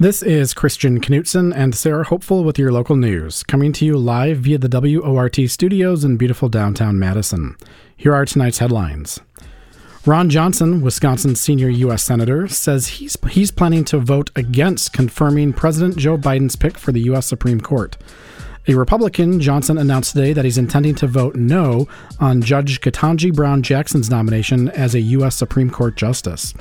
This is Christian Knutson and Sarah Hopeful with your local news, coming to you live via the WORT studios in beautiful downtown Madison. Here are tonight's headlines. Ron Johnson, Wisconsin's senior U.S. Senator, says he's, he's planning to vote against confirming President Joe Biden's pick for the U.S. Supreme Court. A Republican, Johnson announced today that he's intending to vote no on Judge Ketanji Brown Jackson's nomination as a U.S. Supreme Court Justice.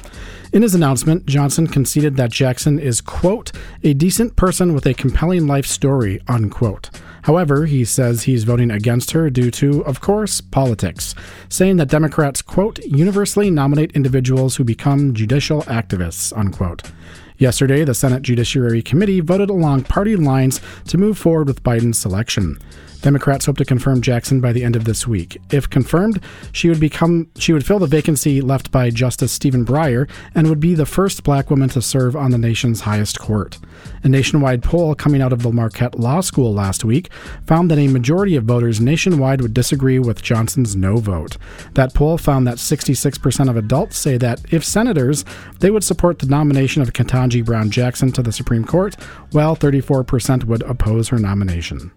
In his announcement, Johnson conceded that Jackson is, quote, a decent person with a compelling life story, unquote. However, he says he's voting against her due to, of course, politics, saying that Democrats, quote, universally nominate individuals who become judicial activists, unquote. Yesterday, the Senate Judiciary Committee voted along party lines to move forward with Biden's selection. Democrats hope to confirm Jackson by the end of this week. If confirmed, she would become she would fill the vacancy left by Justice Stephen Breyer and would be the first black woman to serve on the nation's highest court. A nationwide poll coming out of the Marquette Law School last week found that a majority of voters nationwide would disagree with Johnson's no vote. That poll found that 66% of adults say that if senators, they would support the nomination of Ketanji Brown Jackson to the Supreme Court, while 34% would oppose her nomination.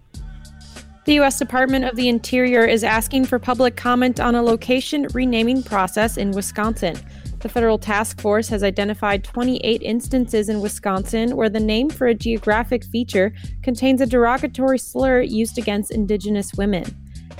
The U.S. Department of the Interior is asking for public comment on a location renaming process in Wisconsin. The federal task force has identified 28 instances in Wisconsin where the name for a geographic feature contains a derogatory slur used against Indigenous women.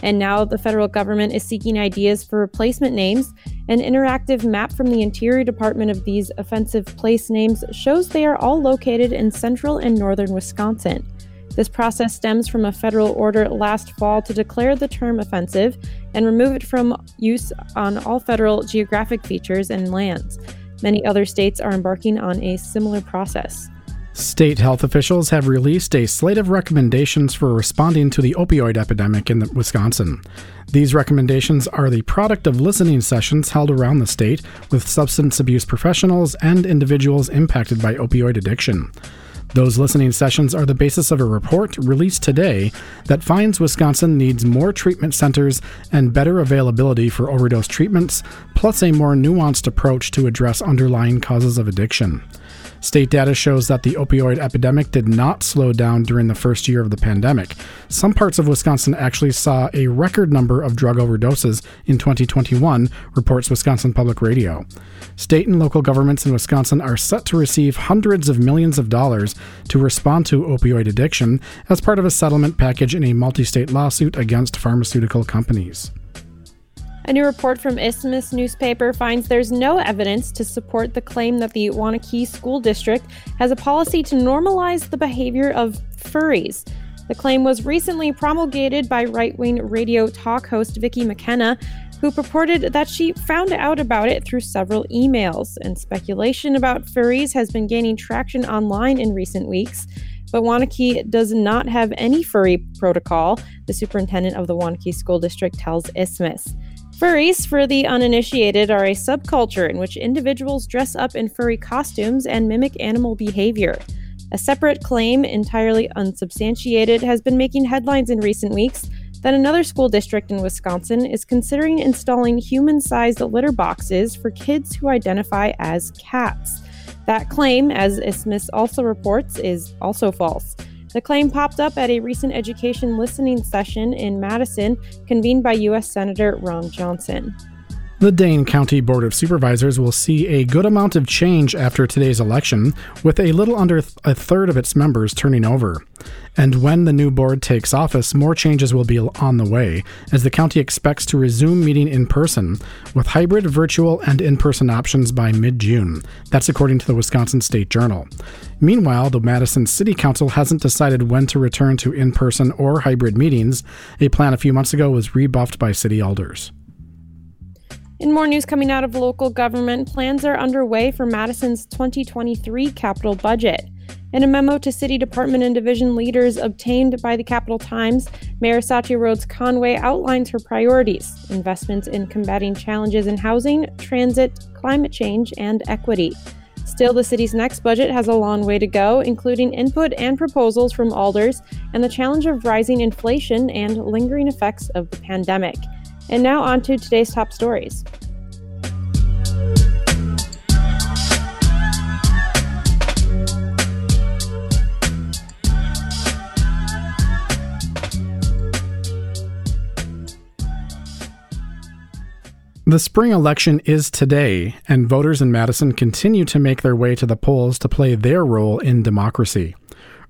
And now the federal government is seeking ideas for replacement names. An interactive map from the Interior Department of these offensive place names shows they are all located in central and northern Wisconsin. This process stems from a federal order last fall to declare the term offensive and remove it from use on all federal geographic features and lands. Many other states are embarking on a similar process. State health officials have released a slate of recommendations for responding to the opioid epidemic in Wisconsin. These recommendations are the product of listening sessions held around the state with substance abuse professionals and individuals impacted by opioid addiction. Those listening sessions are the basis of a report released today that finds Wisconsin needs more treatment centers and better availability for overdose treatments, plus a more nuanced approach to address underlying causes of addiction. State data shows that the opioid epidemic did not slow down during the first year of the pandemic. Some parts of Wisconsin actually saw a record number of drug overdoses in 2021, reports Wisconsin Public Radio. State and local governments in Wisconsin are set to receive hundreds of millions of dollars to respond to opioid addiction as part of a settlement package in a multi state lawsuit against pharmaceutical companies. A new report from Isthmus newspaper finds there's no evidence to support the claim that the Waunakee School District has a policy to normalize the behavior of furries. The claim was recently promulgated by right wing radio talk host Vicki McKenna, who purported that she found out about it through several emails. And speculation about furries has been gaining traction online in recent weeks. But Waunakee does not have any furry protocol, the superintendent of the Waunakee School District tells Isthmus. Furries, for the uninitiated, are a subculture in which individuals dress up in furry costumes and mimic animal behavior. A separate claim, entirely unsubstantiated, has been making headlines in recent weeks that another school district in Wisconsin is considering installing human sized litter boxes for kids who identify as cats. That claim, as Isthmus also reports, is also false. The claim popped up at a recent education listening session in Madison convened by U.S. Senator Ron Johnson. The Dane County Board of Supervisors will see a good amount of change after today's election, with a little under a third of its members turning over. And when the new board takes office, more changes will be on the way, as the county expects to resume meeting in person, with hybrid, virtual, and in person options by mid June. That's according to the Wisconsin State Journal. Meanwhile, the Madison City Council hasn't decided when to return to in person or hybrid meetings. A plan a few months ago was rebuffed by city elders. In more news coming out of local government, plans are underway for Madison's 2023 capital budget. In a memo to city department and division leaders obtained by the Capital Times, Mayor Satya Rhodes Conway outlines her priorities investments in combating challenges in housing, transit, climate change, and equity. Still, the city's next budget has a long way to go, including input and proposals from alders and the challenge of rising inflation and lingering effects of the pandemic. And now on to today's top stories. The spring election is today, and voters in Madison continue to make their way to the polls to play their role in democracy.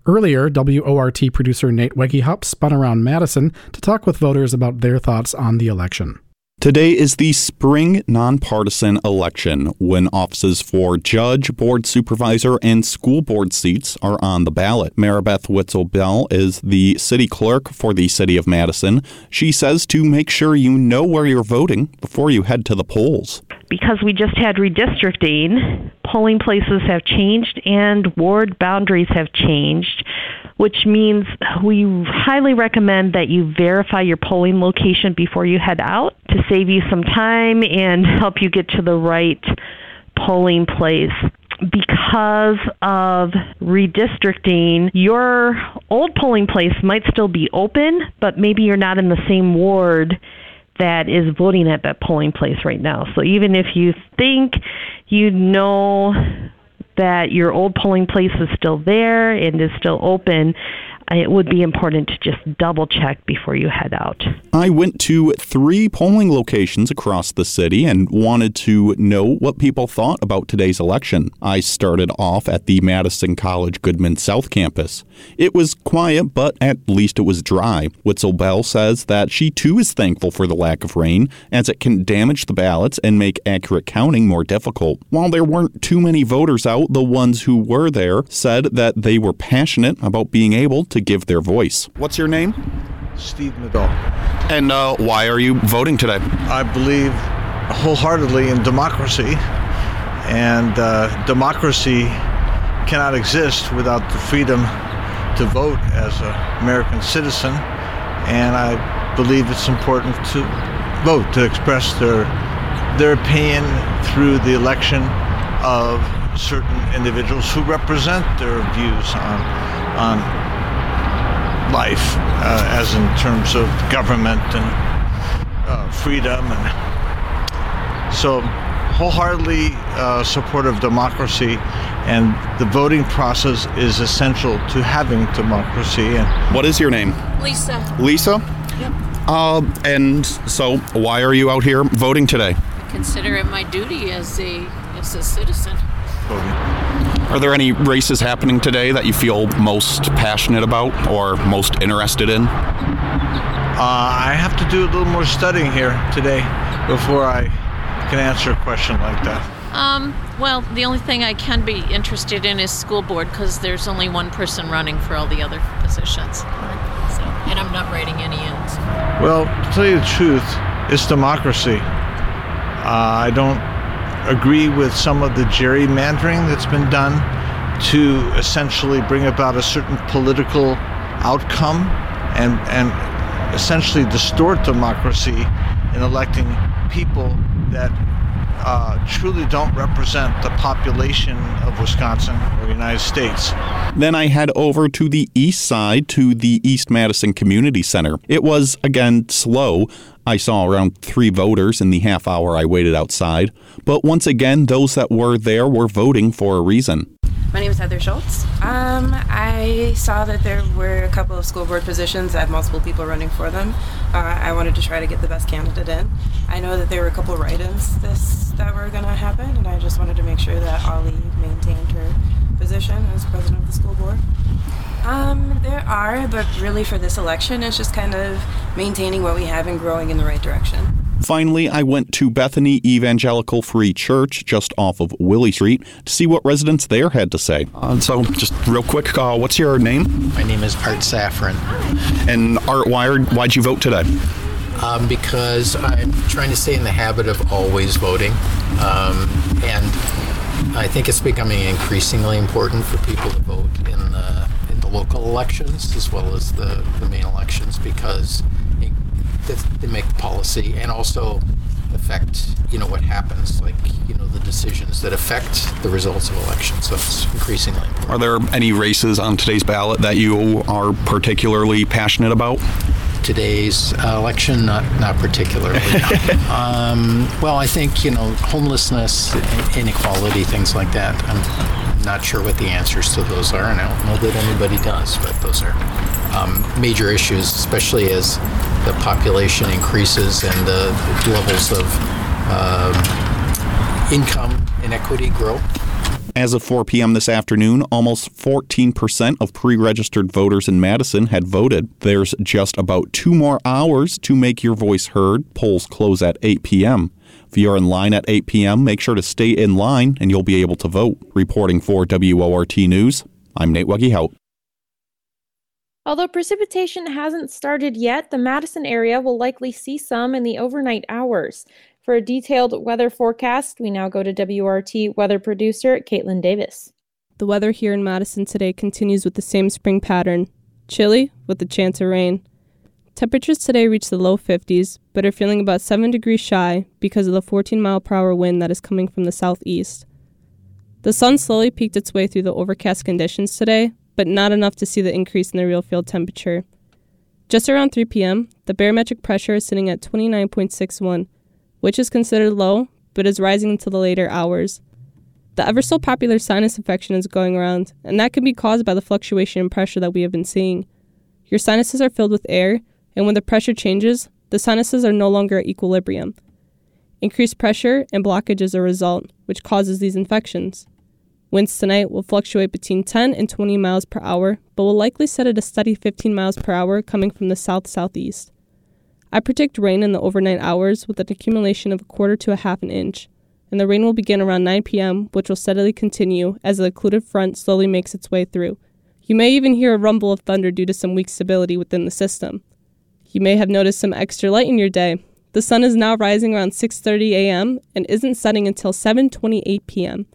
Earlier, WORT producer Nate Wegehup spun around Madison to talk with voters about their thoughts on the election. Today is the spring nonpartisan election when offices for judge, board supervisor, and school board seats are on the ballot. Maribeth Witzel-Behl is the city clerk for the city of Madison. She says to make sure you know where you're voting before you head to the polls. Because we just had redistricting, polling places have changed and ward boundaries have changed which means we highly recommend that you verify your polling location before you head out to save you some time and help you get to the right polling place. Because of redistricting, your old polling place might still be open, but maybe you're not in the same ward that is voting at that polling place right now. So even if you think you know that your old polling place is still there and is still open, it would be important to just double check before you head out. I went to three polling locations across the city and wanted to know what people thought about today's election. I started off at the Madison College Goodman South campus. It was quiet, but at least it was dry. Witzel-Behl says that she too is thankful for the lack of rain, as it can damage the ballots and make accurate counting more difficult. While there weren't too many voters out, the ones who were there said that they were passionate about being able to give their voice. What's your name? Steve Medall. And uh, why are you voting today? I believe wholeheartedly in democracy, and uh, democracy cannot exist without the freedom to vote as an American citizen. And I believe it's important to vote, to express their their opinion through the election of certain individuals who represent their views on on life, uh, as in terms of government and uh, freedom, and so wholeheartedly uh, supportive of democracy, and the voting process is essential to having democracy. And what is your name? Lisa. Lisa. Yep. Uh, and so, why are you out here voting today? I consider it my duty as a as a citizen. Voting. Are there any races happening today that you feel most passionate about or most interested in? Uh, I have to do a little more studying here today before I can answer a question like that. Um, well, the only thing I can be interested in is school board because there's only one person running for all the other positions. So, and I'm not writing any in. Well, to tell you the truth, it's democracy. Uh, I don't agree with some of the gerrymandering that's been done to essentially bring about a certain political outcome and, and essentially distort democracy in electing people that uh, truly don't represent the population of Wisconsin or the United States. Then I head over to the east side to the East Madison Community Center. It was, again, slow. I saw around three voters in the half hour I waited outside. But once again, those that were there were voting for a reason. My name is Heather Schultz. Um, I saw that there were a couple of school board positions. I had multiple people running for them. Uh, I wanted to try to get the best candidate in. I know that there were a couple write-ins this that were going to happen, and I just wanted to make sure that Ollie maintained her position as president of the school board. Um, there are, but really for this election, it's just kind of maintaining what we have and growing in the right direction. Finally, I went to Bethany Evangelical Free Church just off of Willy Street to see what residents there had to say. Uh, so, just real quick, uh, what's your name? My name is Art Saffron. And Art, why are, why'd you vote today? Um, because I'm trying to stay in the habit of always voting. Um, and I think it's becoming increasingly important for people to vote in the, in the local elections as well as the, the main elections because they make policy and also affect you know what happens like you know the decisions that affect the results of elections. So it's increasingly important. are there any races on today's ballot that you are particularly passionate about? Today's uh, election? Not not particularly um, well i think you know homelessness inequality things like that. I'm not sure what the answers to those are and i don't know that anybody does but those are um, major issues especially as the population increases and the levels of um, income inequity grow. As of 4 p.m. this afternoon, almost 14% of pre registered voters in Madison had voted. There's just about two more hours to make your voice heard. Polls close at 8 p.m. If you're in line at 8 p.m., make sure to stay in line and you'll be able to vote. Reporting for WORT News, I'm Nate Weggehout. Although precipitation hasn't started yet, the Madison area will likely see some in the overnight hours. For a detailed weather forecast, we now go to WRT weather producer Caitlin Davis. The weather here in Madison today continues with the same spring pattern chilly with a chance of rain. Temperatures today reach the low 50s, but are feeling about 7 degrees shy because of the 14 mile per hour wind that is coming from the southeast. The sun slowly peeked its way through the overcast conditions today, but not enough to see the increase in the real feel temperature. Just around 3 p.m., the barometric pressure is sitting at 29.61 which is considered low but is rising into the later hours. The ever so popular sinus infection is going around, and that can be caused by the fluctuation in pressure that we have been seeing. Your sinuses are filled with air, and when the pressure changes, the sinuses are no longer at equilibrium. Increased pressure and blockage is a result, which causes these infections. Winds tonight will fluctuate between 10 and 20 miles per hour, but will likely set at a steady 15 miles per hour coming from the south southeast. I predict rain in the overnight hours with an accumulation of a quarter to a half an inch, and the rain will begin around 9 p.m., which will steadily continue as the occluded front slowly makes its way through. You may even hear a rumble of thunder due to some weak stability within the system. You may have noticed some extra light in your day. The sun is now rising around 6:30 a.m. and isn't setting until 7:28 p.m.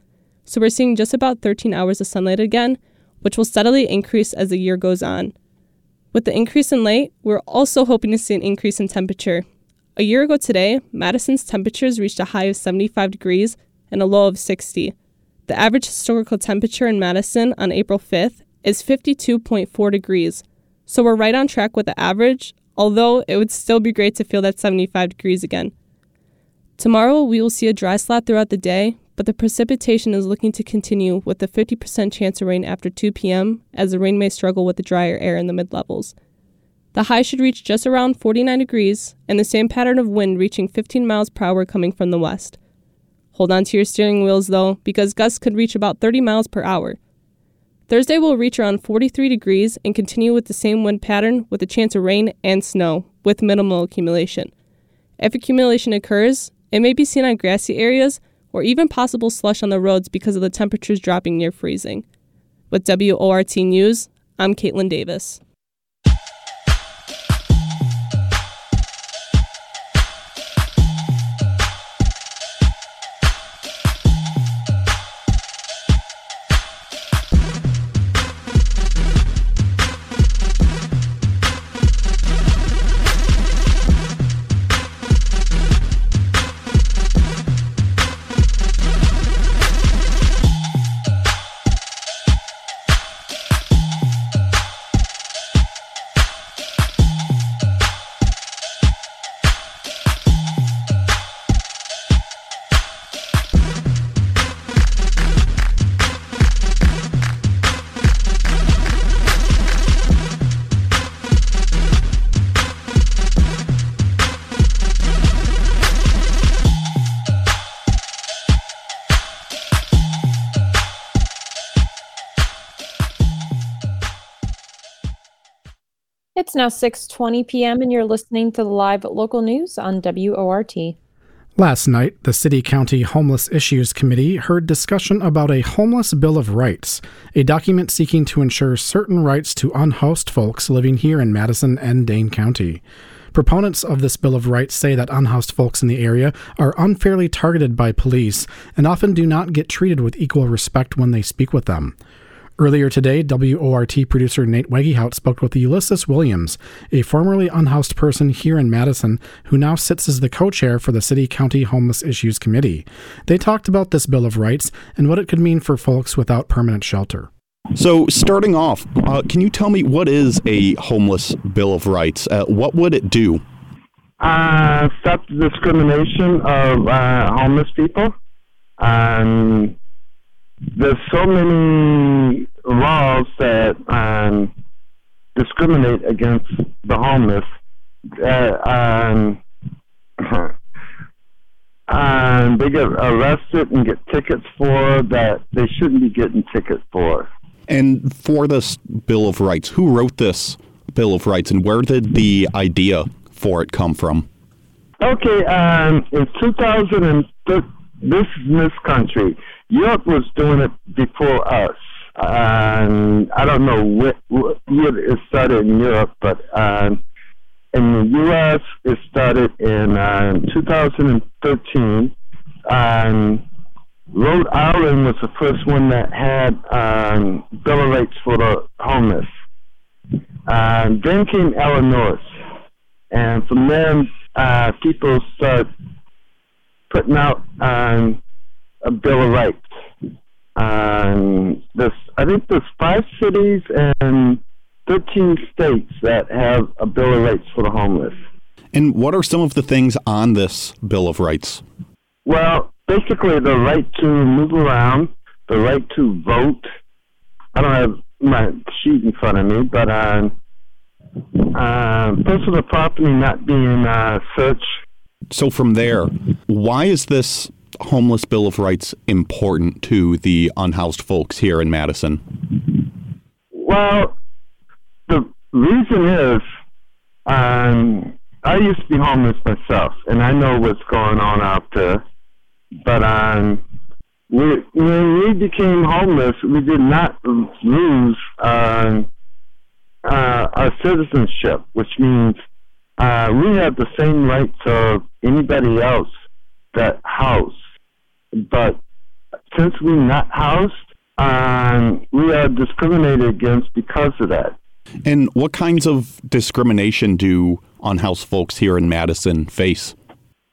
So we're seeing just about 13 hours of sunlight again, which will steadily increase as the year goes on. With the increase in light, we're also hoping to see an increase in temperature. A year ago today, Madison's temperatures reached a high of 75 degrees and a low of 60. The average historical temperature in Madison on April 5th is 52.4 degrees, so we're right on track with the average, although it would still be great to feel that 75 degrees again. Tomorrow, we will see a dry slot throughout the day, but the precipitation is looking to continue with a 50% chance of rain after 2 p.m., as the rain may struggle with the drier air in the mid levels. The high should reach just around 49 degrees, and the same pattern of wind reaching 15 miles per hour coming from the west. Hold on to your steering wheels though, because gusts could reach about 30 miles per hour. Thursday will reach around 43 degrees and continue with the same wind pattern with a chance of rain and snow, with minimal accumulation. If accumulation occurs, it may be seen on grassy areas or even possible slush on the roads because of the temperatures dropping near freezing. With WORT News, I'm Caitlin Davis. It's now 6:20 p.m. and you're listening to the live local news on WORT. Last night, the City County Homeless Issues Committee heard discussion about a Homeless Bill of Rights, a document seeking to ensure certain rights to unhoused folks living here in Madison and Dane County. Proponents of this Bill of Rights say that unhoused folks in the area are unfairly targeted by police and often do not get treated with equal respect when they speak with them. Earlier today, WORT producer Nate Weggehout spoke with Ulysses Williams, a formerly unhoused person here in Madison who now sits as the co chair for the City County Homeless Issues Committee. They talked about this Bill of Rights and what it could mean for folks without permanent shelter. So, starting off, uh, can you tell me what is a homeless Bill of Rights? Uh, what would it do? Uh, stop the discrimination of uh, homeless people. Um, there's so many laws that um, discriminate against the homeless. Uh, um, and they get arrested and get tickets for that they shouldn't be getting tickets for. And for this Bill of Rights, who wrote this Bill of Rights and where did the idea for it come from? Okay, um, in 2013, this is this country. Europe was doing it before us. And I don't know what, it started in Europe, but um, in the U.S., it started in uh, 2013. And Rhode Island was the first one that had um, Bill of Rights for the homeless. Then came Illinois. And from there, uh, people started putting out um, a Bill of Rights. Um, this, I think there's five cities and 13 states that have a Bill of Rights for the homeless. And what are some of the things on this Bill of Rights? Well, basically the right to move around, the right to vote. I don't have my sheet in front of me, but uh, uh, personal property not being uh, searched. So from there, why is this homeless bill of rights important to the unhoused folks here in Madison? Well, the reason is um, I used to be homeless myself, and I know what's going on out there. But um, we, when we became homeless, we did not lose uh, uh, our citizenship, which means uh, we have the same rights of anybody else that house. But since we're not housed, um, we are discriminated against because of that. And what kinds of discrimination do unhoused folks here in Madison face?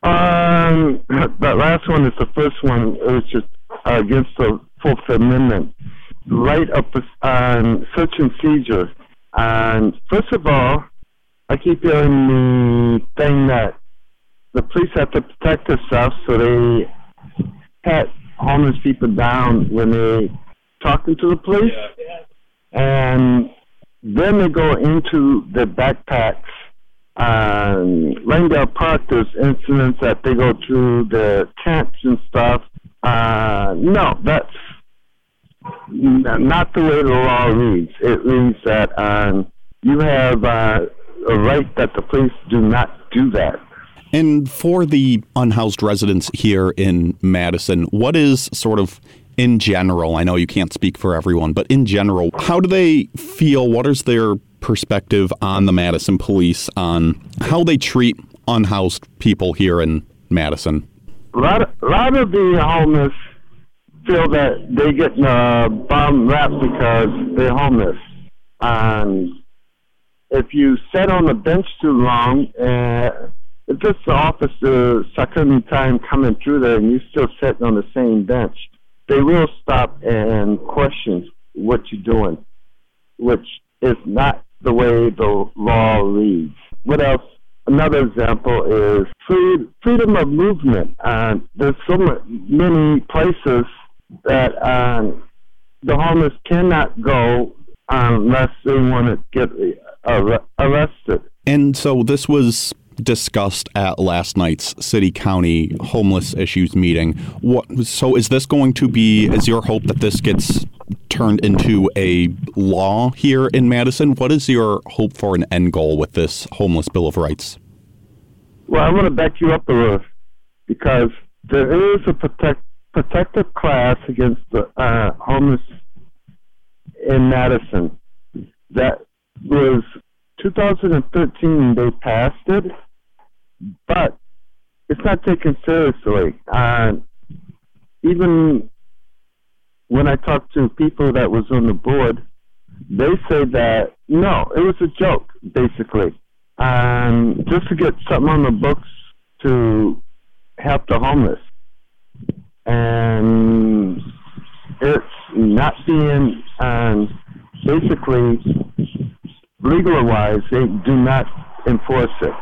Um, that last one is the first one. It was just uh, against the Fourth Amendment, right up um, search and seizure. And first of all, I keep hearing the thing that the police have to protect themselves, so they pat homeless people down when they talking to the police, and then they go into the backpacks. Um, Langdale Park, there's incidents that they go through the tents and stuff. Uh, no, that's not the way the law reads. It reads that um, you have uh, a right that the police do not do that. And for the unhoused residents here in Madison, what is sort of in general, I know you can't speak for everyone, but in general, how do they feel? What is their perspective on the Madison police, on how they treat unhoused people here in Madison? A lot a lot of the homeless feel that they get a bum rap because they're homeless. And if you sit on the bench too long, uh, if this officer second time coming through there and you're still sitting on the same bench, they will stop and question what you're doing, which is not the way the law reads. What else? Another example is free, freedom of movement. Uh, there's so many places that um, the homeless cannot go unless they want to get arrested. And so this was discussed at last night's city county homeless issues meeting. What so is this going to be is your hope that this gets turned into a law here in Madison? What is your hope for an end goal with this homeless bill of rights? Well, I want to back you up a little because there is a protect, protective class against the uh, homeless in Madison that was 2013 they passed it but it's not taken seriously. Uh, even when I talked to people that was on the board, they say that no, it was a joke, basically, um, just to get something on the books to help the homeless, and it's not being um, basically legal-wise. They do not enforce it.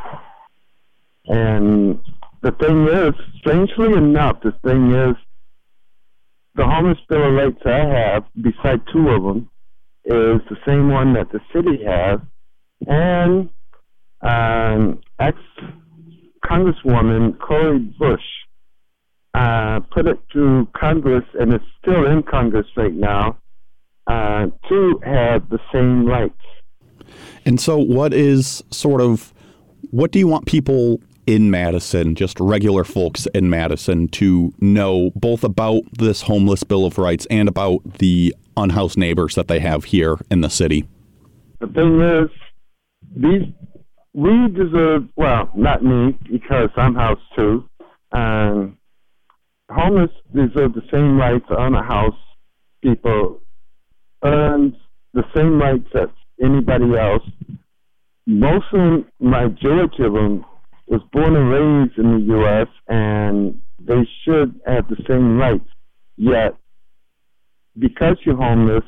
And the thing is, strangely enough, the thing is, the homeless bill of rights I have, beside two of them, is the same one that the city has, and um, ex Congresswoman Cori Bush uh, put it through Congress, and it's still in Congress right now, uh, to have the same rights. And so, what is sort of what do you want people in Madison, just regular folks in Madison, to know both about this homeless Bill of Rights and about the unhoused neighbors that they have here in the city? The thing is, these we deserve well, not me because I'm housed too. Um, homeless deserve the same rights on a house people earn the same rights as anybody else. Most of them, majority of them, was born and raised in the U.S. and they should have the same rights. Yet, because you're homeless,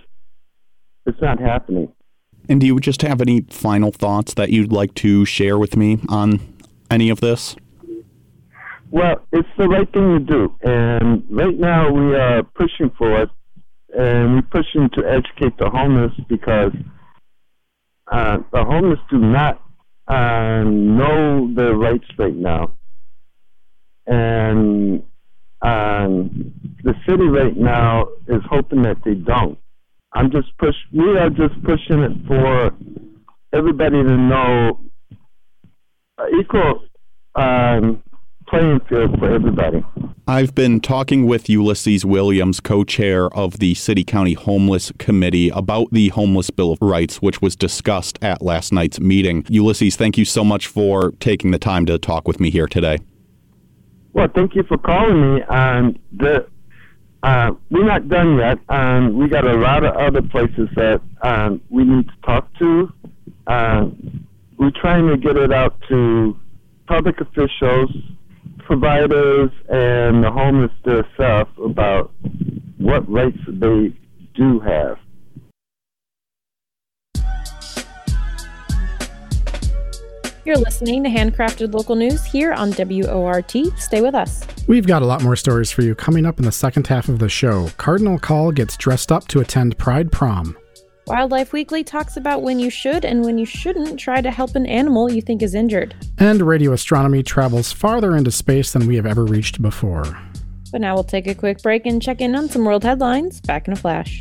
it's not happening. And do you just have any final thoughts that you'd like to share with me on any of this? Well, it's the right thing to do. And right now we are pushing for it. And we're pushing to educate the homeless because uh, the homeless do not uh, know their rights right now. And um, the city right now is hoping that they don't. I'm just push. We are just pushing it for everybody to know uh, equal um, playing field for everybody. I've been talking with Ulysses Williams, co chair of the City County Homeless Committee, about the Homeless Bill of Rights, which was discussed at last night's meeting. Ulysses, thank you so much for taking the time to talk with me here today. Well, thank you for calling me. Um, the uh, we're not done yet. Um, we got a lot of other places that um, we need to talk to. Uh, we're trying to get it out to public officials, providers, and the homeless themselves about what rights they do have. You're listening to Handcrafted Local News here on WORT. Stay with us. We've got a lot more stories for you coming up in the second half of the show. Cardinal Call gets dressed up to attend Pride Prom. Wildlife Weekly talks about when you should and when you shouldn't try to help an animal you think is injured. And radio astronomy travels farther into space than we have ever reached before. But now we'll take a quick break and check in on some world headlines. Back in a flash.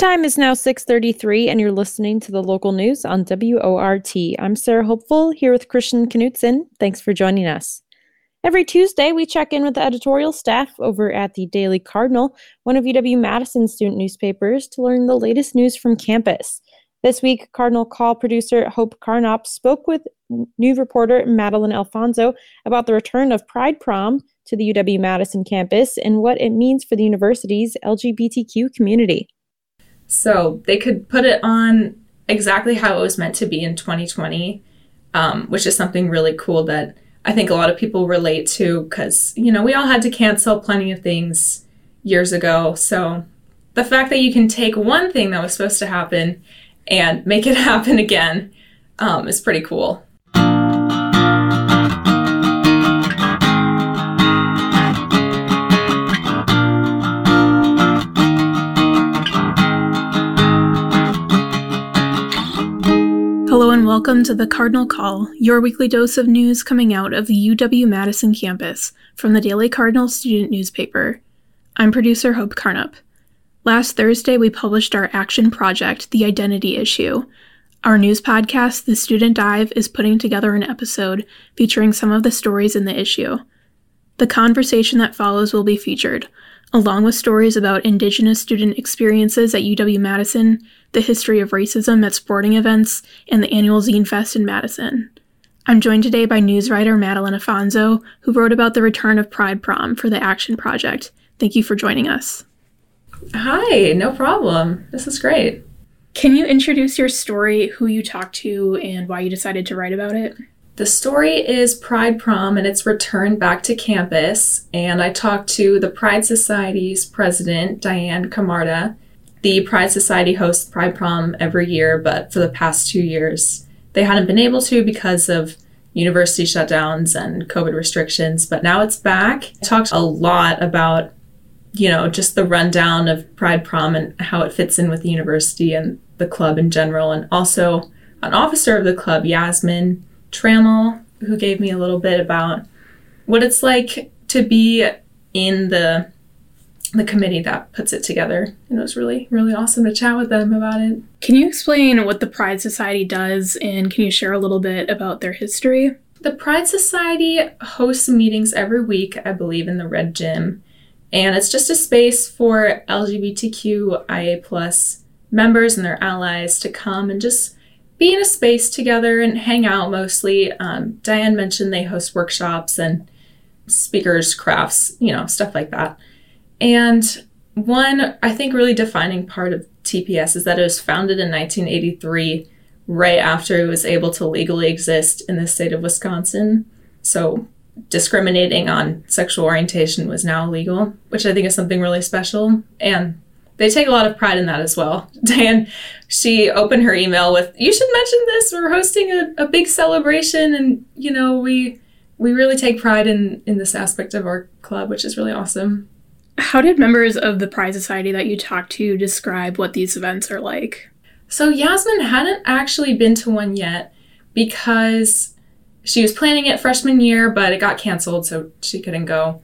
Time is now 6:33 and you're listening to the local news on WORT. I'm Sarah Hopeful here with Christian Knutson. Thanks for joining us. Every Tuesday, we check in with the editorial staff over at the Daily Cardinal, one of UW Madison's student newspapers, to learn the latest news from campus. This week, Cardinal Call producer Hope Carnop spoke with new reporter Madeline Alfonso about the return of Pride Prom to the UW Madison campus and what it means for the university's LGBTQ community. So they could put it on exactly how it was meant to be in 2020, um, which is something really cool that I think a lot of people relate to because, you know, we all had to cancel plenty of things years ago. So the fact that you can take one thing that was supposed to happen and make it happen again um, is pretty cool. Welcome to the Cardinal Call, your weekly dose of news coming out of the UW Madison campus from the Daily Cardinal student newspaper. I'm producer Hope Carnup. Last Thursday, we published our action project, The Identity Issue. Our news podcast, The Student Dive, is putting together an episode featuring some of the stories in the issue. The conversation that follows will be featured, along with stories about Indigenous student experiences at UW Madison, the history of racism at sporting events, and the annual Zine Fest in Madison. I'm joined today by news writer Madeline Afonso, who wrote about the return of Pride Prom for the Action Project. Thank you for joining us. Hi, no problem. This is great. Can you introduce your story, who you talked to, and why you decided to write about it? The story is Pride Prom and its return back to campus. And I talked to the Pride Society's president, Diane Camarda. The Pride Society hosts Pride Prom every year, but for the past two years, they hadn't been able to because of university shutdowns and COVID restrictions. But now it's back. I talked a lot about you know, just the rundown of Pride Prom and how it fits in with the university and the club in general, and also an officer of the club, Yasmin Trammell, who gave me a little bit about what it's like to be in the the committee that puts it together. And it was really, really awesome to chat with them about it. Can you explain what the Pride Society does and can you share a little bit about their history? The Pride Society hosts meetings every week, I believe, in the Red Gym. And it's just a space for LGBTQIA plus members and their allies to come and just be in a space together and hang out mostly. Um, Diane mentioned they host workshops and speakers, crafts, you know, stuff like that. And one, I think, really defining part of TPS is that it was founded in 1983, right after it was able to legally exist in the state of Wisconsin. So discriminating on sexual orientation was now illegal, which I think is something really special. And they take a lot of pride in that as well. Dan, she opened her email with, "You should mention this. We're hosting a, a big celebration, and you know we we really take pride in in this aspect of our club, which is really awesome." How did members of the Pride Society that you talked to describe what these events are like? So Yasmin hadn't actually been to one yet because she was planning it freshman year, but it got canceled, so she couldn't go.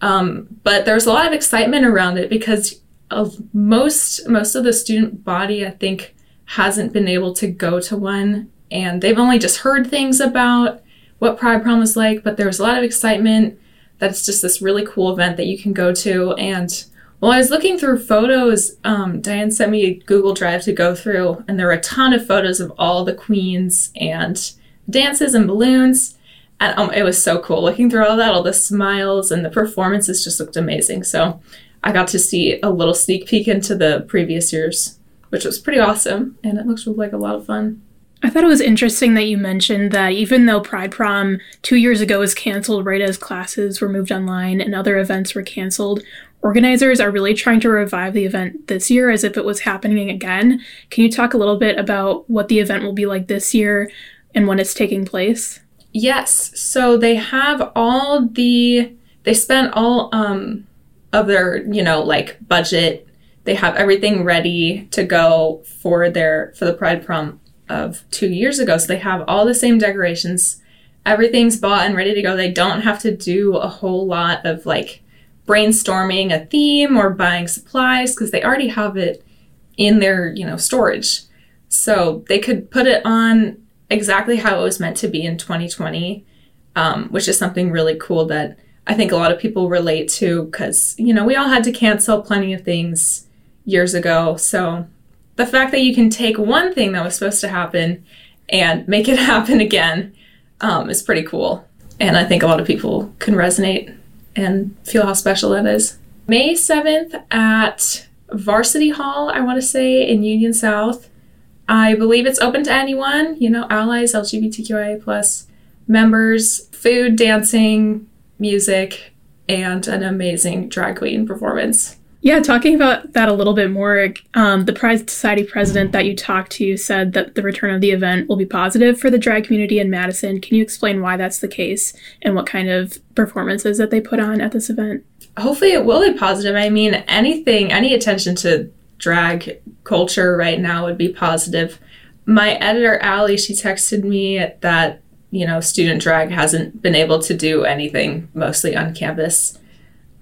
Um, but there was a lot of excitement around it because of most most of the student body, I think, hasn't been able to go to one, and they've only just heard things about what Pride Prom is like. But there was a lot of excitement that it's just this really cool event that you can go to. And while I was looking through photos, um, Diane sent me a Google Drive to go through, and there were a ton of photos of all the queens and dances and balloons. And um, it was so cool looking through all that, all the smiles and the performances just looked amazing. So I got to see a little sneak peek into the previous years, which was pretty awesome. And it looks like a lot of fun. I thought it was interesting that you mentioned that even though Pride Prom two years ago was canceled right as classes were moved online and other events were canceled, organizers are really trying to revive the event this year as if it was happening again. Can you talk a little bit about what the event will be like this year, and when it's taking place? Yes. So they have all the they spent all um of their, you know, like budget. They have everything ready to go for their for the Pride Prom of 2 years ago. So they have all the same decorations. Everything's bought and ready to go. They don't have to do a whole lot of like brainstorming a theme or buying supplies because they already have it in their, you know, storage. So they could put it on exactly how it was meant to be in 2020, um, which is something really cool that I think a lot of people relate to because, you know, we all had to cancel plenty of things years ago. So the fact that you can take one thing that was supposed to happen and make it happen again um, is pretty cool. And I think a lot of people can resonate and feel how special that is. May 7th at Varsity Hall, I want to say, in Union South. I believe it's open to anyone, you know, allies, LGBTQIA plus members, food, dancing, music, and an amazing drag queen performance. Yeah, talking about that a little bit more, um, the Pride Society president that you talked to said that the return of the event will be positive for the drag community in Madison. Can you explain why that's the case and what kind of performances that they put on at this event? Hopefully, it will be positive. I mean, anything, any attention to drag culture right now would be positive. My editor, Allie, she texted me that, you know, student drag hasn't been able to do anything mostly on campus.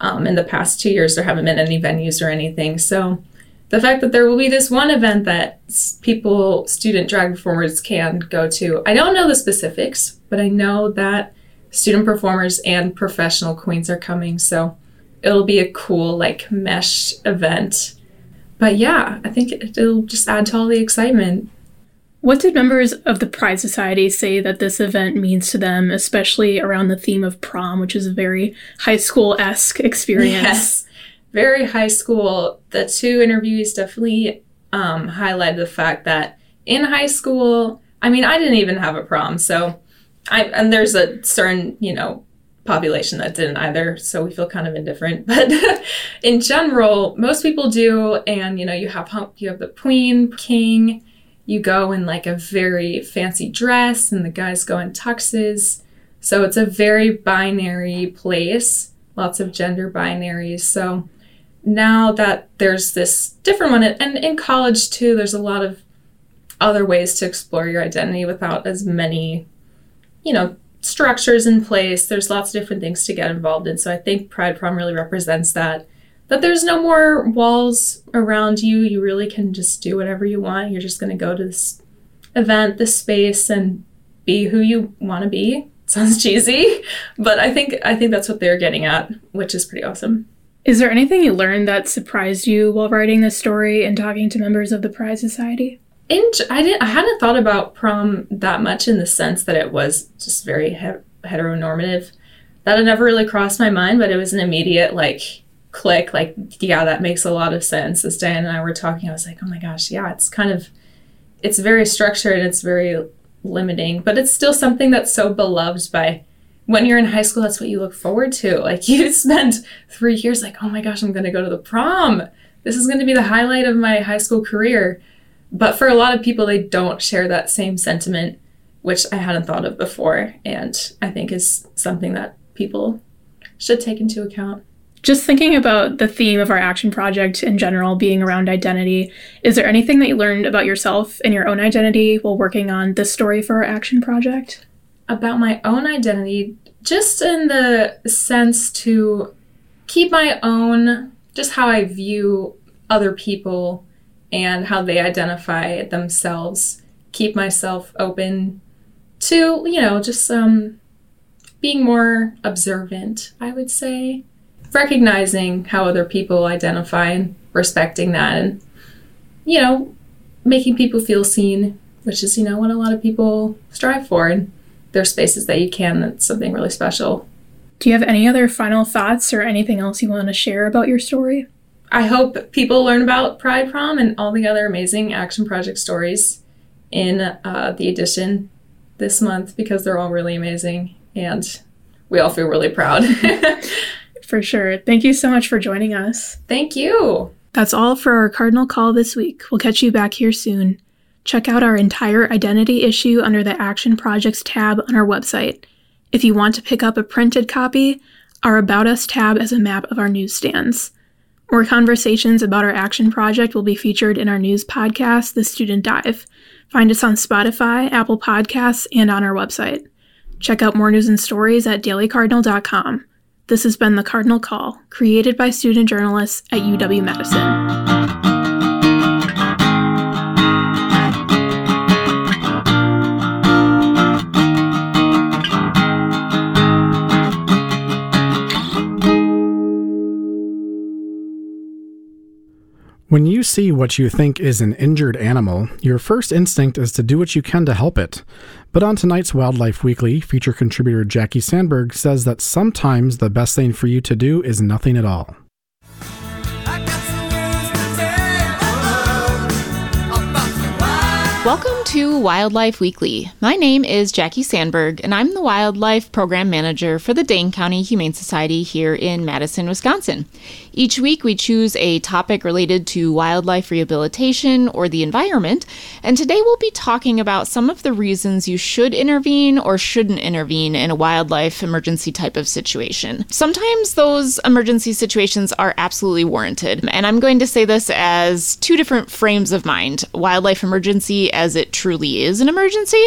Um, in the past two years, there haven't been any venues or anything. So the fact that there will be this one event that people, student drag performers can go to, I don't know the specifics, but I know that student performers and professional queens are coming. So it'll be a cool, like, mesh event but yeah, I think it'll just add to all the excitement. What did members of the Pride Society say that this event means to them, especially around the theme of prom, which is a very high school esque experience? Yes, very high school. The two interviewees definitely um, highlighted the fact that in high school, I mean, I didn't even have a prom, so I and there's a certain you know population that didn't either, so we feel kind of indifferent. But in general, most people do, and you know, you have hump, you have the queen, king. You go in like a very fancy dress, and the guys go in tuxes. So it's a very binary place, lots of gender binaries. So now that there's this different one, and in college too, there's a lot of other ways to explore your identity without as many, you know, structures in place. There's lots of different things to get involved in. So I think Pride Prom really represents that. That there's no more walls around you. You really can just do whatever you want. You're just going to go to this event, this space, and be who you want to be. Sounds cheesy, but I think I think that's what they're getting at, which is pretty awesome. Is there anything you learned that surprised you while writing this story and talking to members of the Pride Society? In, I didn't. I hadn't thought about prom that much in the sense that it was just very he- heteronormative. That had never really crossed my mind, but it was an immediate like click. Like, yeah, that makes a lot of sense. As Diane and I were talking, I was like, oh my gosh, yeah, it's kind of, it's very structured. and It's very limiting, but it's still something that's so beloved by when you're in high school, that's what you look forward to. Like you spend three years like, oh my gosh, I'm going to go to the prom. This is going to be the highlight of my high school career. But for a lot of people, they don't share that same sentiment, which I hadn't thought of before. And I think is something that people should take into account. Just thinking about the theme of our action project in general being around identity, is there anything that you learned about yourself and your own identity while working on this story for our action project? About my own identity, just in the sense to keep my own, just how I view other people and how they identify themselves, keep myself open to, you know, just um, being more observant, I would say. Recognizing how other people identify and respecting that, and, you know, making people feel seen, which is, you know, what a lot of people strive for. And there's spaces that you can that's something really special. Do you have any other final thoughts or anything else you want to share about your story? I hope people learn about Pride Prom and all the other amazing action project stories in uh, the edition this month because they're all really amazing and we all feel really proud. for sure. Thank you so much for joining us. Thank you. That's all for our Cardinal Call this week. We'll catch you back here soon. Check out our entire identity issue under the Action Projects tab on our website. If you want to pick up a printed copy, our About Us tab is a map of our newsstands. More conversations about our action project will be featured in our news podcast, The Student Dive. Find us on Spotify, Apple Podcasts, and on our website. Check out more news and stories at dailycardinal.com. This has been The Cardinal Call, created by student journalists at UW Madison. When you see what you think is an injured animal, your first instinct is to do what you can to help it. But on tonight's Wildlife Weekly, feature contributor Jackie Sandberg says that sometimes the best thing for you to do is nothing at all. Welcome to Wildlife Weekly. My name is Jackie Sandberg, and I'm the Wildlife Program Manager for the Dane County Humane Society here in Madison, Wisconsin. Each week, we choose a topic related to wildlife rehabilitation or the environment, and today we'll be talking about some of the reasons you should intervene or shouldn't intervene in a wildlife emergency type of situation. Sometimes those emergency situations are absolutely warranted, and I'm going to say this as two different frames of mind wildlife emergency as it truly is an emergency,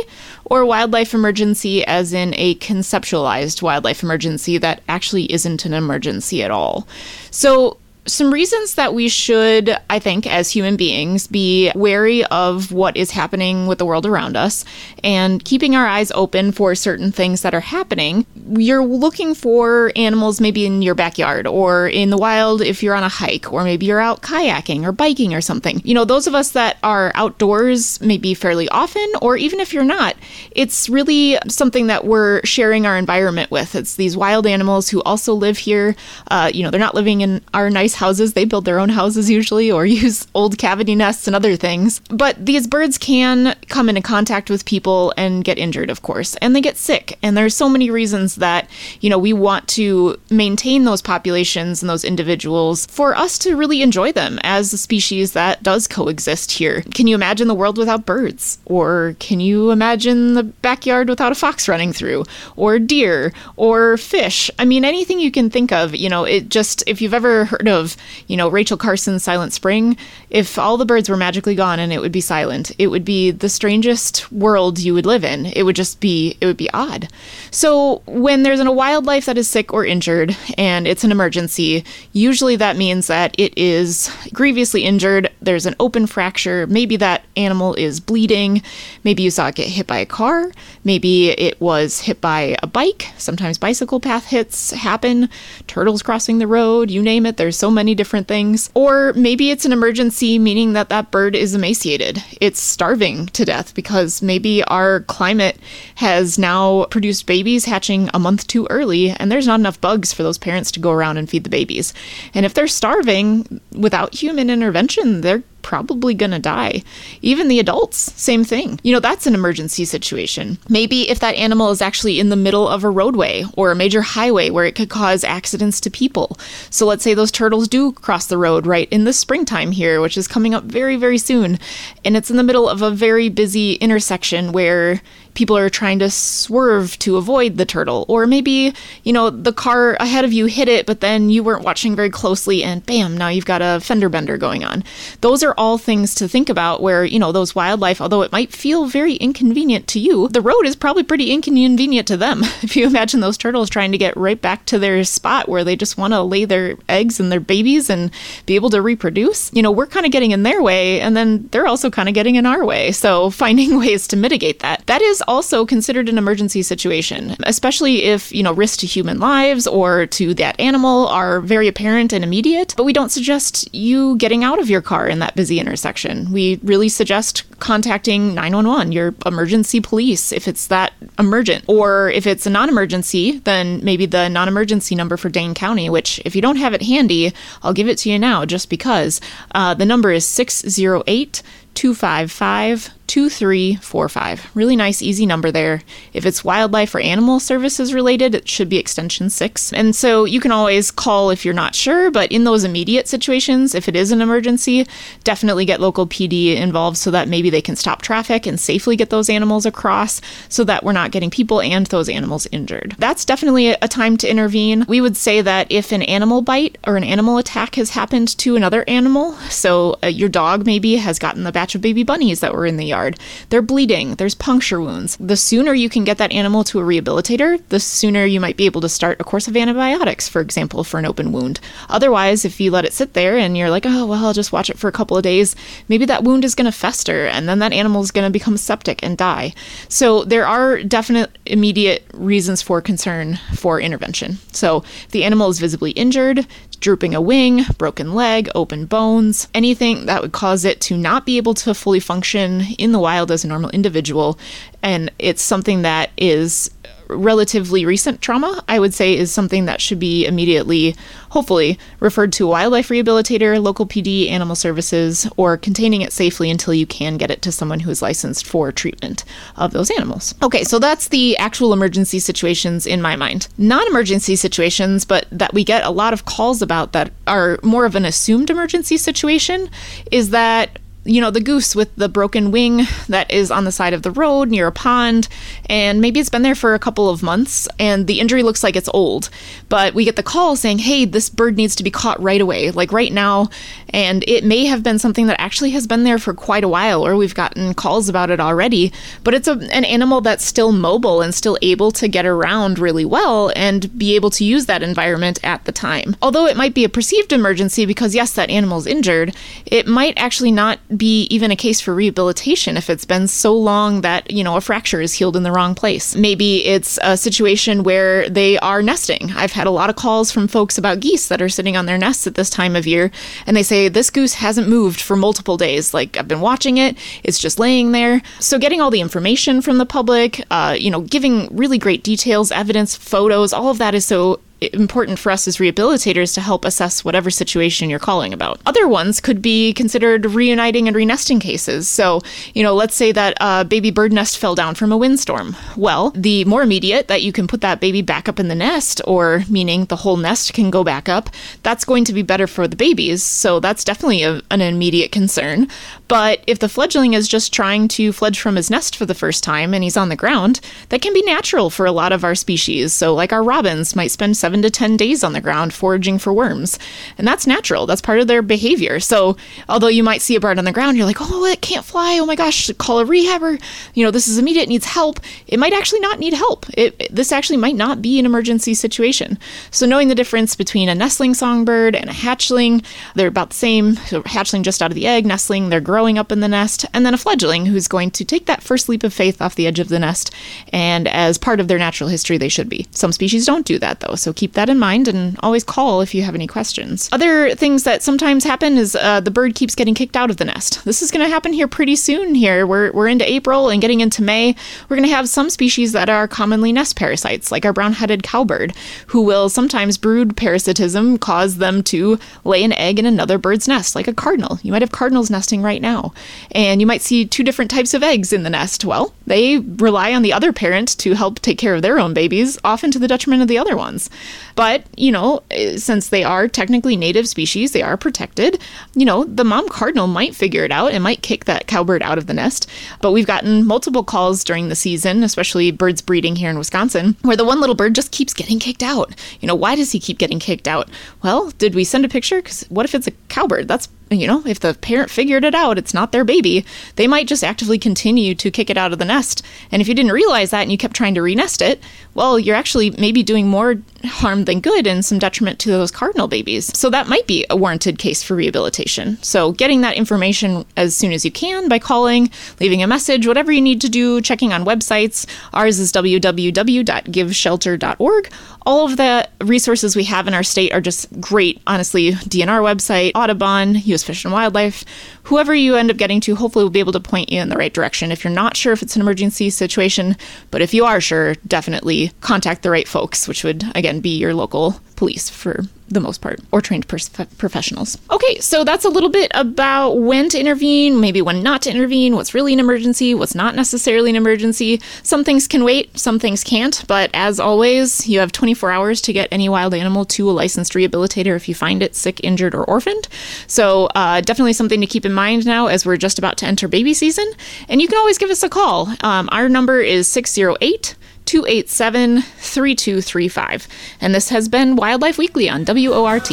or wildlife emergency as in a conceptualized wildlife emergency that actually isn't an emergency at all. So, some reasons that we should, I think, as human beings, be wary of what is happening with the world around us and keeping our eyes open for certain things that are happening. You're looking for animals maybe in your backyard or in the wild if you're on a hike, or maybe you're out kayaking or biking or something. You know, those of us that are outdoors maybe fairly often, or even if you're not, it's really something that we're sharing our environment with. It's these wild animals who also live here. Uh, you know, they're not living in our nice nice houses. They build their own houses usually or use old cavity nests and other things. But these birds can come into contact with people and get injured, of course, and they get sick. And there's so many reasons that, you know, we want to maintain those populations and those individuals for us to really enjoy them as a species that does coexist here. Can you imagine the world without birds? Or can you imagine the backyard without a fox running through? Or deer? Or fish? I mean, anything you can think of, you know, it just, if you've ever heard of, you know, Rachel Carson's Silent Spring, if all the birds were magically gone and it would be silent, it would be the strangest world you would live in. It would just be, it would be odd. So when there's a wildlife that is sick or injured and it's an emergency, usually that means that it is grievously injured. There's an open fracture. Maybe that animal is bleeding. Maybe you saw it get hit by a car. Maybe it was hit by a bike. Sometimes bicycle path hits happen. Turtles crossing the road, you name it. There's so many different things. Or maybe it's an emergency, meaning that that bird is emaciated. It's starving to death because maybe our climate has now produced babies hatching a month too early, and there's not enough bugs for those parents to go around and feed the babies. And if they're starving without human intervention, they're probably gonna die. Even the adults, same thing. You know, that's an emergency situation. Maybe if that animal is actually in the middle of a roadway or a major highway where it could cause accidents to people. So let's say those turtles do cross the road right in the springtime here, which is coming up very, very soon. And it's in the middle of a very busy intersection where people are trying to swerve to avoid the turtle. Or maybe, you know, the car ahead of you hit it, but then you weren't watching very closely and bam, now you've got a fender bender going on. Those are all things to think about where, you know, those wildlife, although it might feel very inconvenient to you, the road is probably pretty inconvenient to them. If you imagine those turtles trying to get right back to their spot where they just want to lay their eggs and their babies and be able to reproduce, you know, we're kind of getting in their way and then they're also kind of getting in our way. So finding ways to mitigate that. That is also considered an emergency situation, especially if, you know, risk to human lives or to that animal are very apparent and immediate. But we don't suggest you getting out of your car in that busy intersection. We really suggest contacting 911, your emergency police, if it's that emergent. Or if it's a non emergency, then maybe the non emergency number for Dane County, which if you don't have it handy, I'll give it to you now just because. Uh, the number is 608 255 2345. Really nice, easy number there. If it's wildlife or animal services related, it should be extension 6. And so you can always call if you're not sure, but in those immediate situations, if it is an emergency, definitely get local PD involved so that maybe they can stop traffic and safely get those animals across so that we're not getting people and those animals injured. That's definitely a time to intervene. We would say that if an animal bite or an animal attack has happened to another animal, so uh, your dog maybe has gotten the batch of baby bunnies that were in the yard, they're bleeding, there's puncture wounds. The sooner you can get that animal to a rehabilitator, the sooner you might be able to start a course of antibiotics, for example, for an open wound. Otherwise, if you let it sit there and you're like, oh, well, I'll just watch it for a couple of days, maybe that wound is going to fester and then that animal is going to become septic and die. So there are definite immediate reasons for concern for intervention. So the animal is visibly injured, drooping a wing, broken leg, open bones, anything that would cause it to not be able to fully function in the wild as a normal individual. And it's something that is relatively recent trauma, I would say is something that should be immediately, hopefully, referred to a wildlife rehabilitator, local PD, animal services, or containing it safely until you can get it to someone who is licensed for treatment of those animals. Okay, so that's the actual emergency situations in my mind. Non emergency situations, but that we get a lot of calls about that are more of an assumed emergency situation, is that you know, the goose with the broken wing that is on the side of the road near a pond, and maybe it's been there for a couple of months, and the injury looks like it's old. But we get the call saying, hey, this bird needs to be caught right away, like right now. And it may have been something that actually has been there for quite a while, or we've gotten calls about it already. But it's a, an animal that's still mobile and still able to get around really well and be able to use that environment at the time. Although it might be a perceived emergency because, yes, that animal's injured, it might actually not be even a case for rehabilitation if it's been so long that, you know, a fracture is healed in the wrong place. Maybe it's a situation where they are nesting. I've had a lot of calls from folks about geese that are sitting on their nests at this time of year, and they say, This goose hasn't moved for multiple days. Like, I've been watching it, it's just laying there. So, getting all the information from the public, uh, you know, giving really great details, evidence, photos, all of that is so important for us as rehabilitators to help assess whatever situation you're calling about. Other ones could be considered reuniting and renesting cases. So, you know, let's say that a baby bird nest fell down from a windstorm. Well, the more immediate that you can put that baby back up in the nest, or meaning the whole nest can go back up, that's going to be better for the babies. So that's definitely a, an immediate concern. But if the fledgling is just trying to fledge from his nest for the first time and he's on the ground, that can be natural for a lot of our species. So, like our robins might spend seven to 10 days on the ground foraging for worms. And that's natural, that's part of their behavior. So, although you might see a bird on the ground, you're like, oh, it can't fly. Oh my gosh, call a rehabber. You know, this is immediate, needs help. It might actually not need help. It, this actually might not be an emergency situation. So, knowing the difference between a nestling songbird and a hatchling, they're about the same. So, hatchling just out of the egg, nestling, they're growing growing up in the nest, and then a fledgling who's going to take that first leap of faith off the edge of the nest. And as part of their natural history, they should be. Some species don't do that, though, so keep that in mind and always call if you have any questions. Other things that sometimes happen is uh, the bird keeps getting kicked out of the nest. This is going to happen here pretty soon. Here, we're, we're into April and getting into May. We're going to have some species that are commonly nest parasites, like our brown headed cowbird, who will sometimes brood parasitism cause them to lay an egg in another bird's nest, like a cardinal. You might have cardinals nesting right now. And you might see two different types of eggs in the nest. Well, they rely on the other parent to help take care of their own babies, often to the detriment of the other ones. But, you know, eh, since they are technically native species, they are protected, you know, the mom cardinal might figure it out and might kick that cowbird out of the nest. But we've gotten multiple calls during the season, especially birds breeding here in Wisconsin, where the one little bird just keeps getting kicked out. You know, why does he keep getting kicked out? Well, did we send a picture? Because what if it's a cowbird? That's you know, if the parent figured it out, it's not their baby, they might just actively continue to kick it out of the nest. And if you didn't realize that and you kept trying to renest it, well, you're actually maybe doing more harm than good and some detriment to those cardinal babies. So that might be a warranted case for rehabilitation. So getting that information as soon as you can by calling, leaving a message, whatever you need to do, checking on websites. Ours is www.giveshelter.org. All of the resources we have in our state are just great, honestly. DNR website, Audubon, US Fish and Wildlife, whoever you end up getting to, hopefully will be able to point you in the right direction. If you're not sure if it's an emergency situation, but if you are sure, definitely contact the right folks, which would, again, be your local police for the most part, or trained pers- professionals. Okay, so that's a little bit about when to intervene, maybe when not to intervene, what's really an emergency, what's not necessarily an emergency. Some things can wait, some things can't, but as always, you have 24 hours to get any wild animal to a licensed rehabilitator if you find it sick, injured, or orphaned. So, uh, definitely something to keep in mind now as we're just about to enter baby season. And you can always give us a call. Um, our number is 608- 287 3235. And this has been Wildlife Weekly on WORT.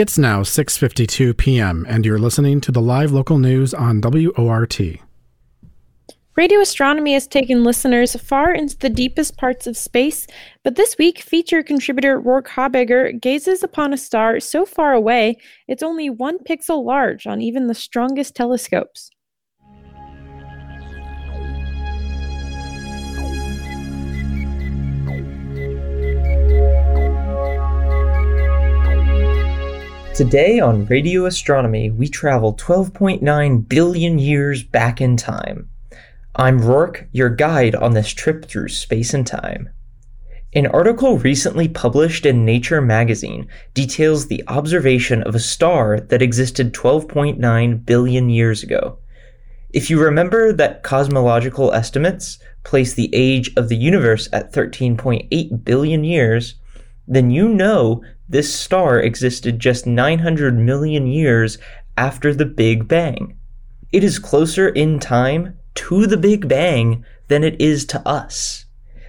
It's now 6:52 p.m. and you're listening to the live local news on WORT. Radio astronomy has taken listeners far into the deepest parts of space, but this week, feature contributor Rourke Habegger gazes upon a star so far away it's only one pixel large on even the strongest telescopes. Today on Radio Astronomy, we travel 12.9 billion years back in time. I'm Rourke, your guide on this trip through space and time. An article recently published in Nature magazine details the observation of a star that existed 12.9 billion years ago. If you remember that cosmological estimates place the age of the universe at 13.8 billion years, then you know this star existed just 900 million years after the Big Bang. It is closer in time to the Big Bang than it is to us.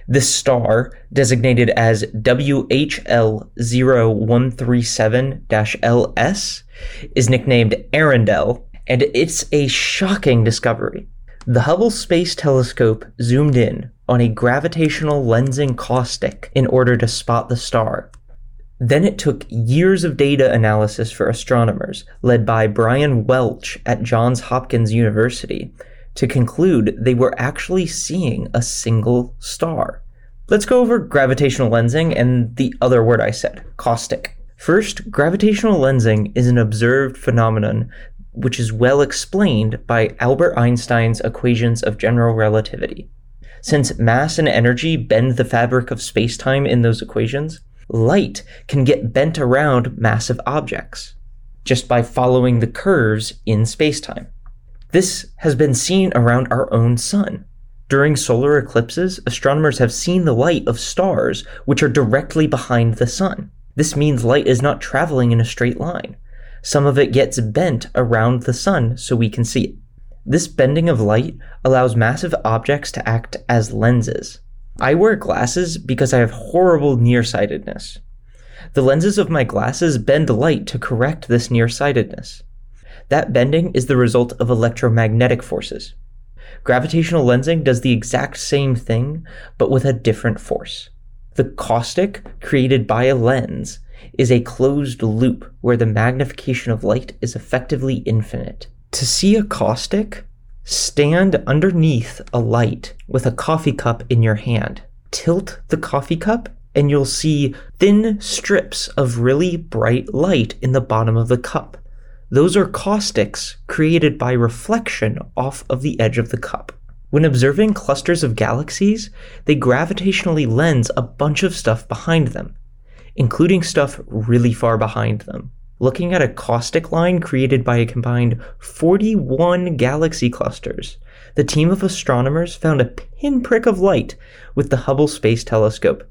This star, designated as WHL0137-LS, is nicknamed Earendel, and it's a shocking discovery. The Hubble Space Telescope zoomed in on a gravitational lensing caustic in order to spot the star. Then it took years of data analysis for astronomers, led by Brian Welch at Johns Hopkins University, to conclude they were actually seeing a single star. Let's go over gravitational lensing and the other word I said, caustic. First, gravitational lensing is an observed phenomenon which is well explained by Albert Einstein's equations of general relativity. Since mass and energy bend the fabric of spacetime in those equations, light can get bent around massive objects just by following the curves in spacetime. This has been seen around our own sun. During solar eclipses, astronomers have seen the light of stars which are directly behind the sun. This means light is not traveling in a straight line. Some of it gets bent around the sun so we can see it. This bending of light allows massive objects to act as lenses. I wear glasses because I have horrible nearsightedness. The lenses of my glasses bend light to correct this nearsightedness. That bending is the result of electromagnetic forces. Gravitational lensing does the exact same thing, but with a different force. The caustic created by a lens is a closed loop where the magnification of light is effectively infinite. To see a caustic, stand underneath a light with a coffee cup in your hand. Tilt the coffee cup and you'll see thin strips of really bright light in the bottom of the cup. Those are caustics created by reflection off of the edge of the cup. When observing clusters of galaxies, they gravitationally lens a bunch of stuff behind them, including stuff really far behind them. Looking at a caustic line created by a combined 41 galaxy clusters, the team of astronomers found a pinprick of light with the Hubble Space Telescope.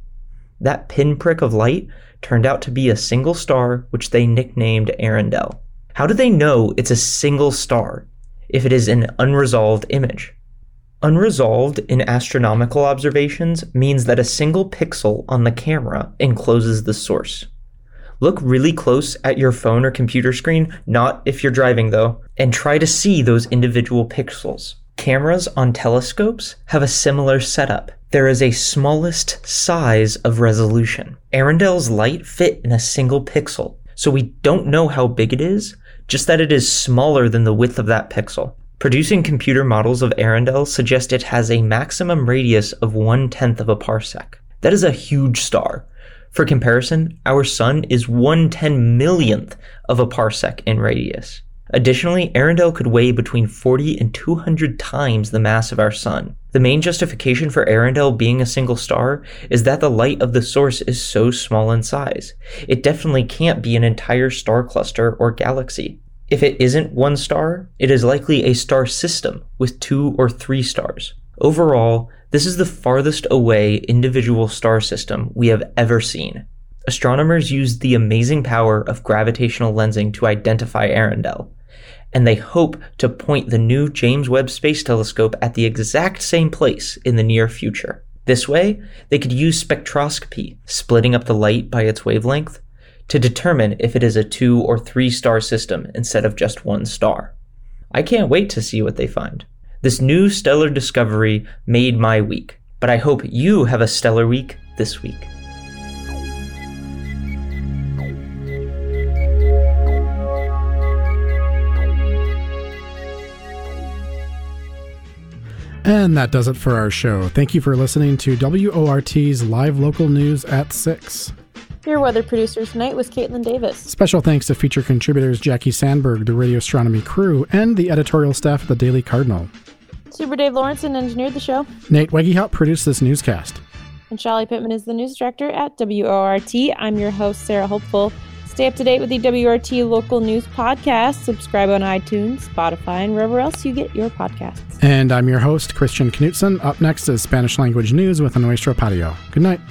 That pinprick of light turned out to be a single star which they nicknamed Earendel. How do they know it's a single star if it is an unresolved image? Unresolved in astronomical observations means that a single pixel on the camera encloses the source. Look really close at your phone or computer screen, not if you're driving though, and try to see those individual pixels. Cameras on telescopes have a similar setup. There is a smallest size of resolution. Earendel's light fit in a single pixel, so we don't know how big it is, just that it is smaller than the width of that pixel. Producing computer models of Earendel suggest it has a maximum radius of one tenth of a parsec. That is a huge star. For comparison, our sun is one ten millionth of a parsec in radius. Additionally, Earendel could weigh between 40 and 200 times the mass of our sun. The main justification for Earendel being a single star is that the light of the source is so small in size. It definitely can't be an entire star cluster or galaxy. If it isn't one star, it is likely a star system with two or three stars. Overall, this is the farthest away individual star system we have ever seen. Astronomers used the amazing power of gravitational lensing to identify Earendel, and they hope to point the new James Webb Space Telescope at the exact same place in the near future. This way, they could use spectroscopy, splitting up the light by its wavelength, to determine if it is a two or three star system instead of just one star. I can't wait to see what they find. This new stellar discovery made my week, but I hope you have a stellar week this week. And that does it for our show. Thank you for listening to WORT's live local news at 6. Your weather producer tonight was Caitlin Davis. Special thanks to feature contributors Jackie Sandberg, the radio astronomy crew, and the editorial staff of the Daily Cardinal. Super Dave Lawrenson engineered the show. Nate Weggehaupt produced this newscast. And Shelly Pittman is the news director at WORT. I'm your host, Sarah Hopeful. Stay up to date with the WORT local news podcast. Subscribe on iTunes, Spotify, and wherever else you get your podcasts. And I'm your host, Christian Knutson. Up next is Spanish language news with Nuestro Patio. Good night.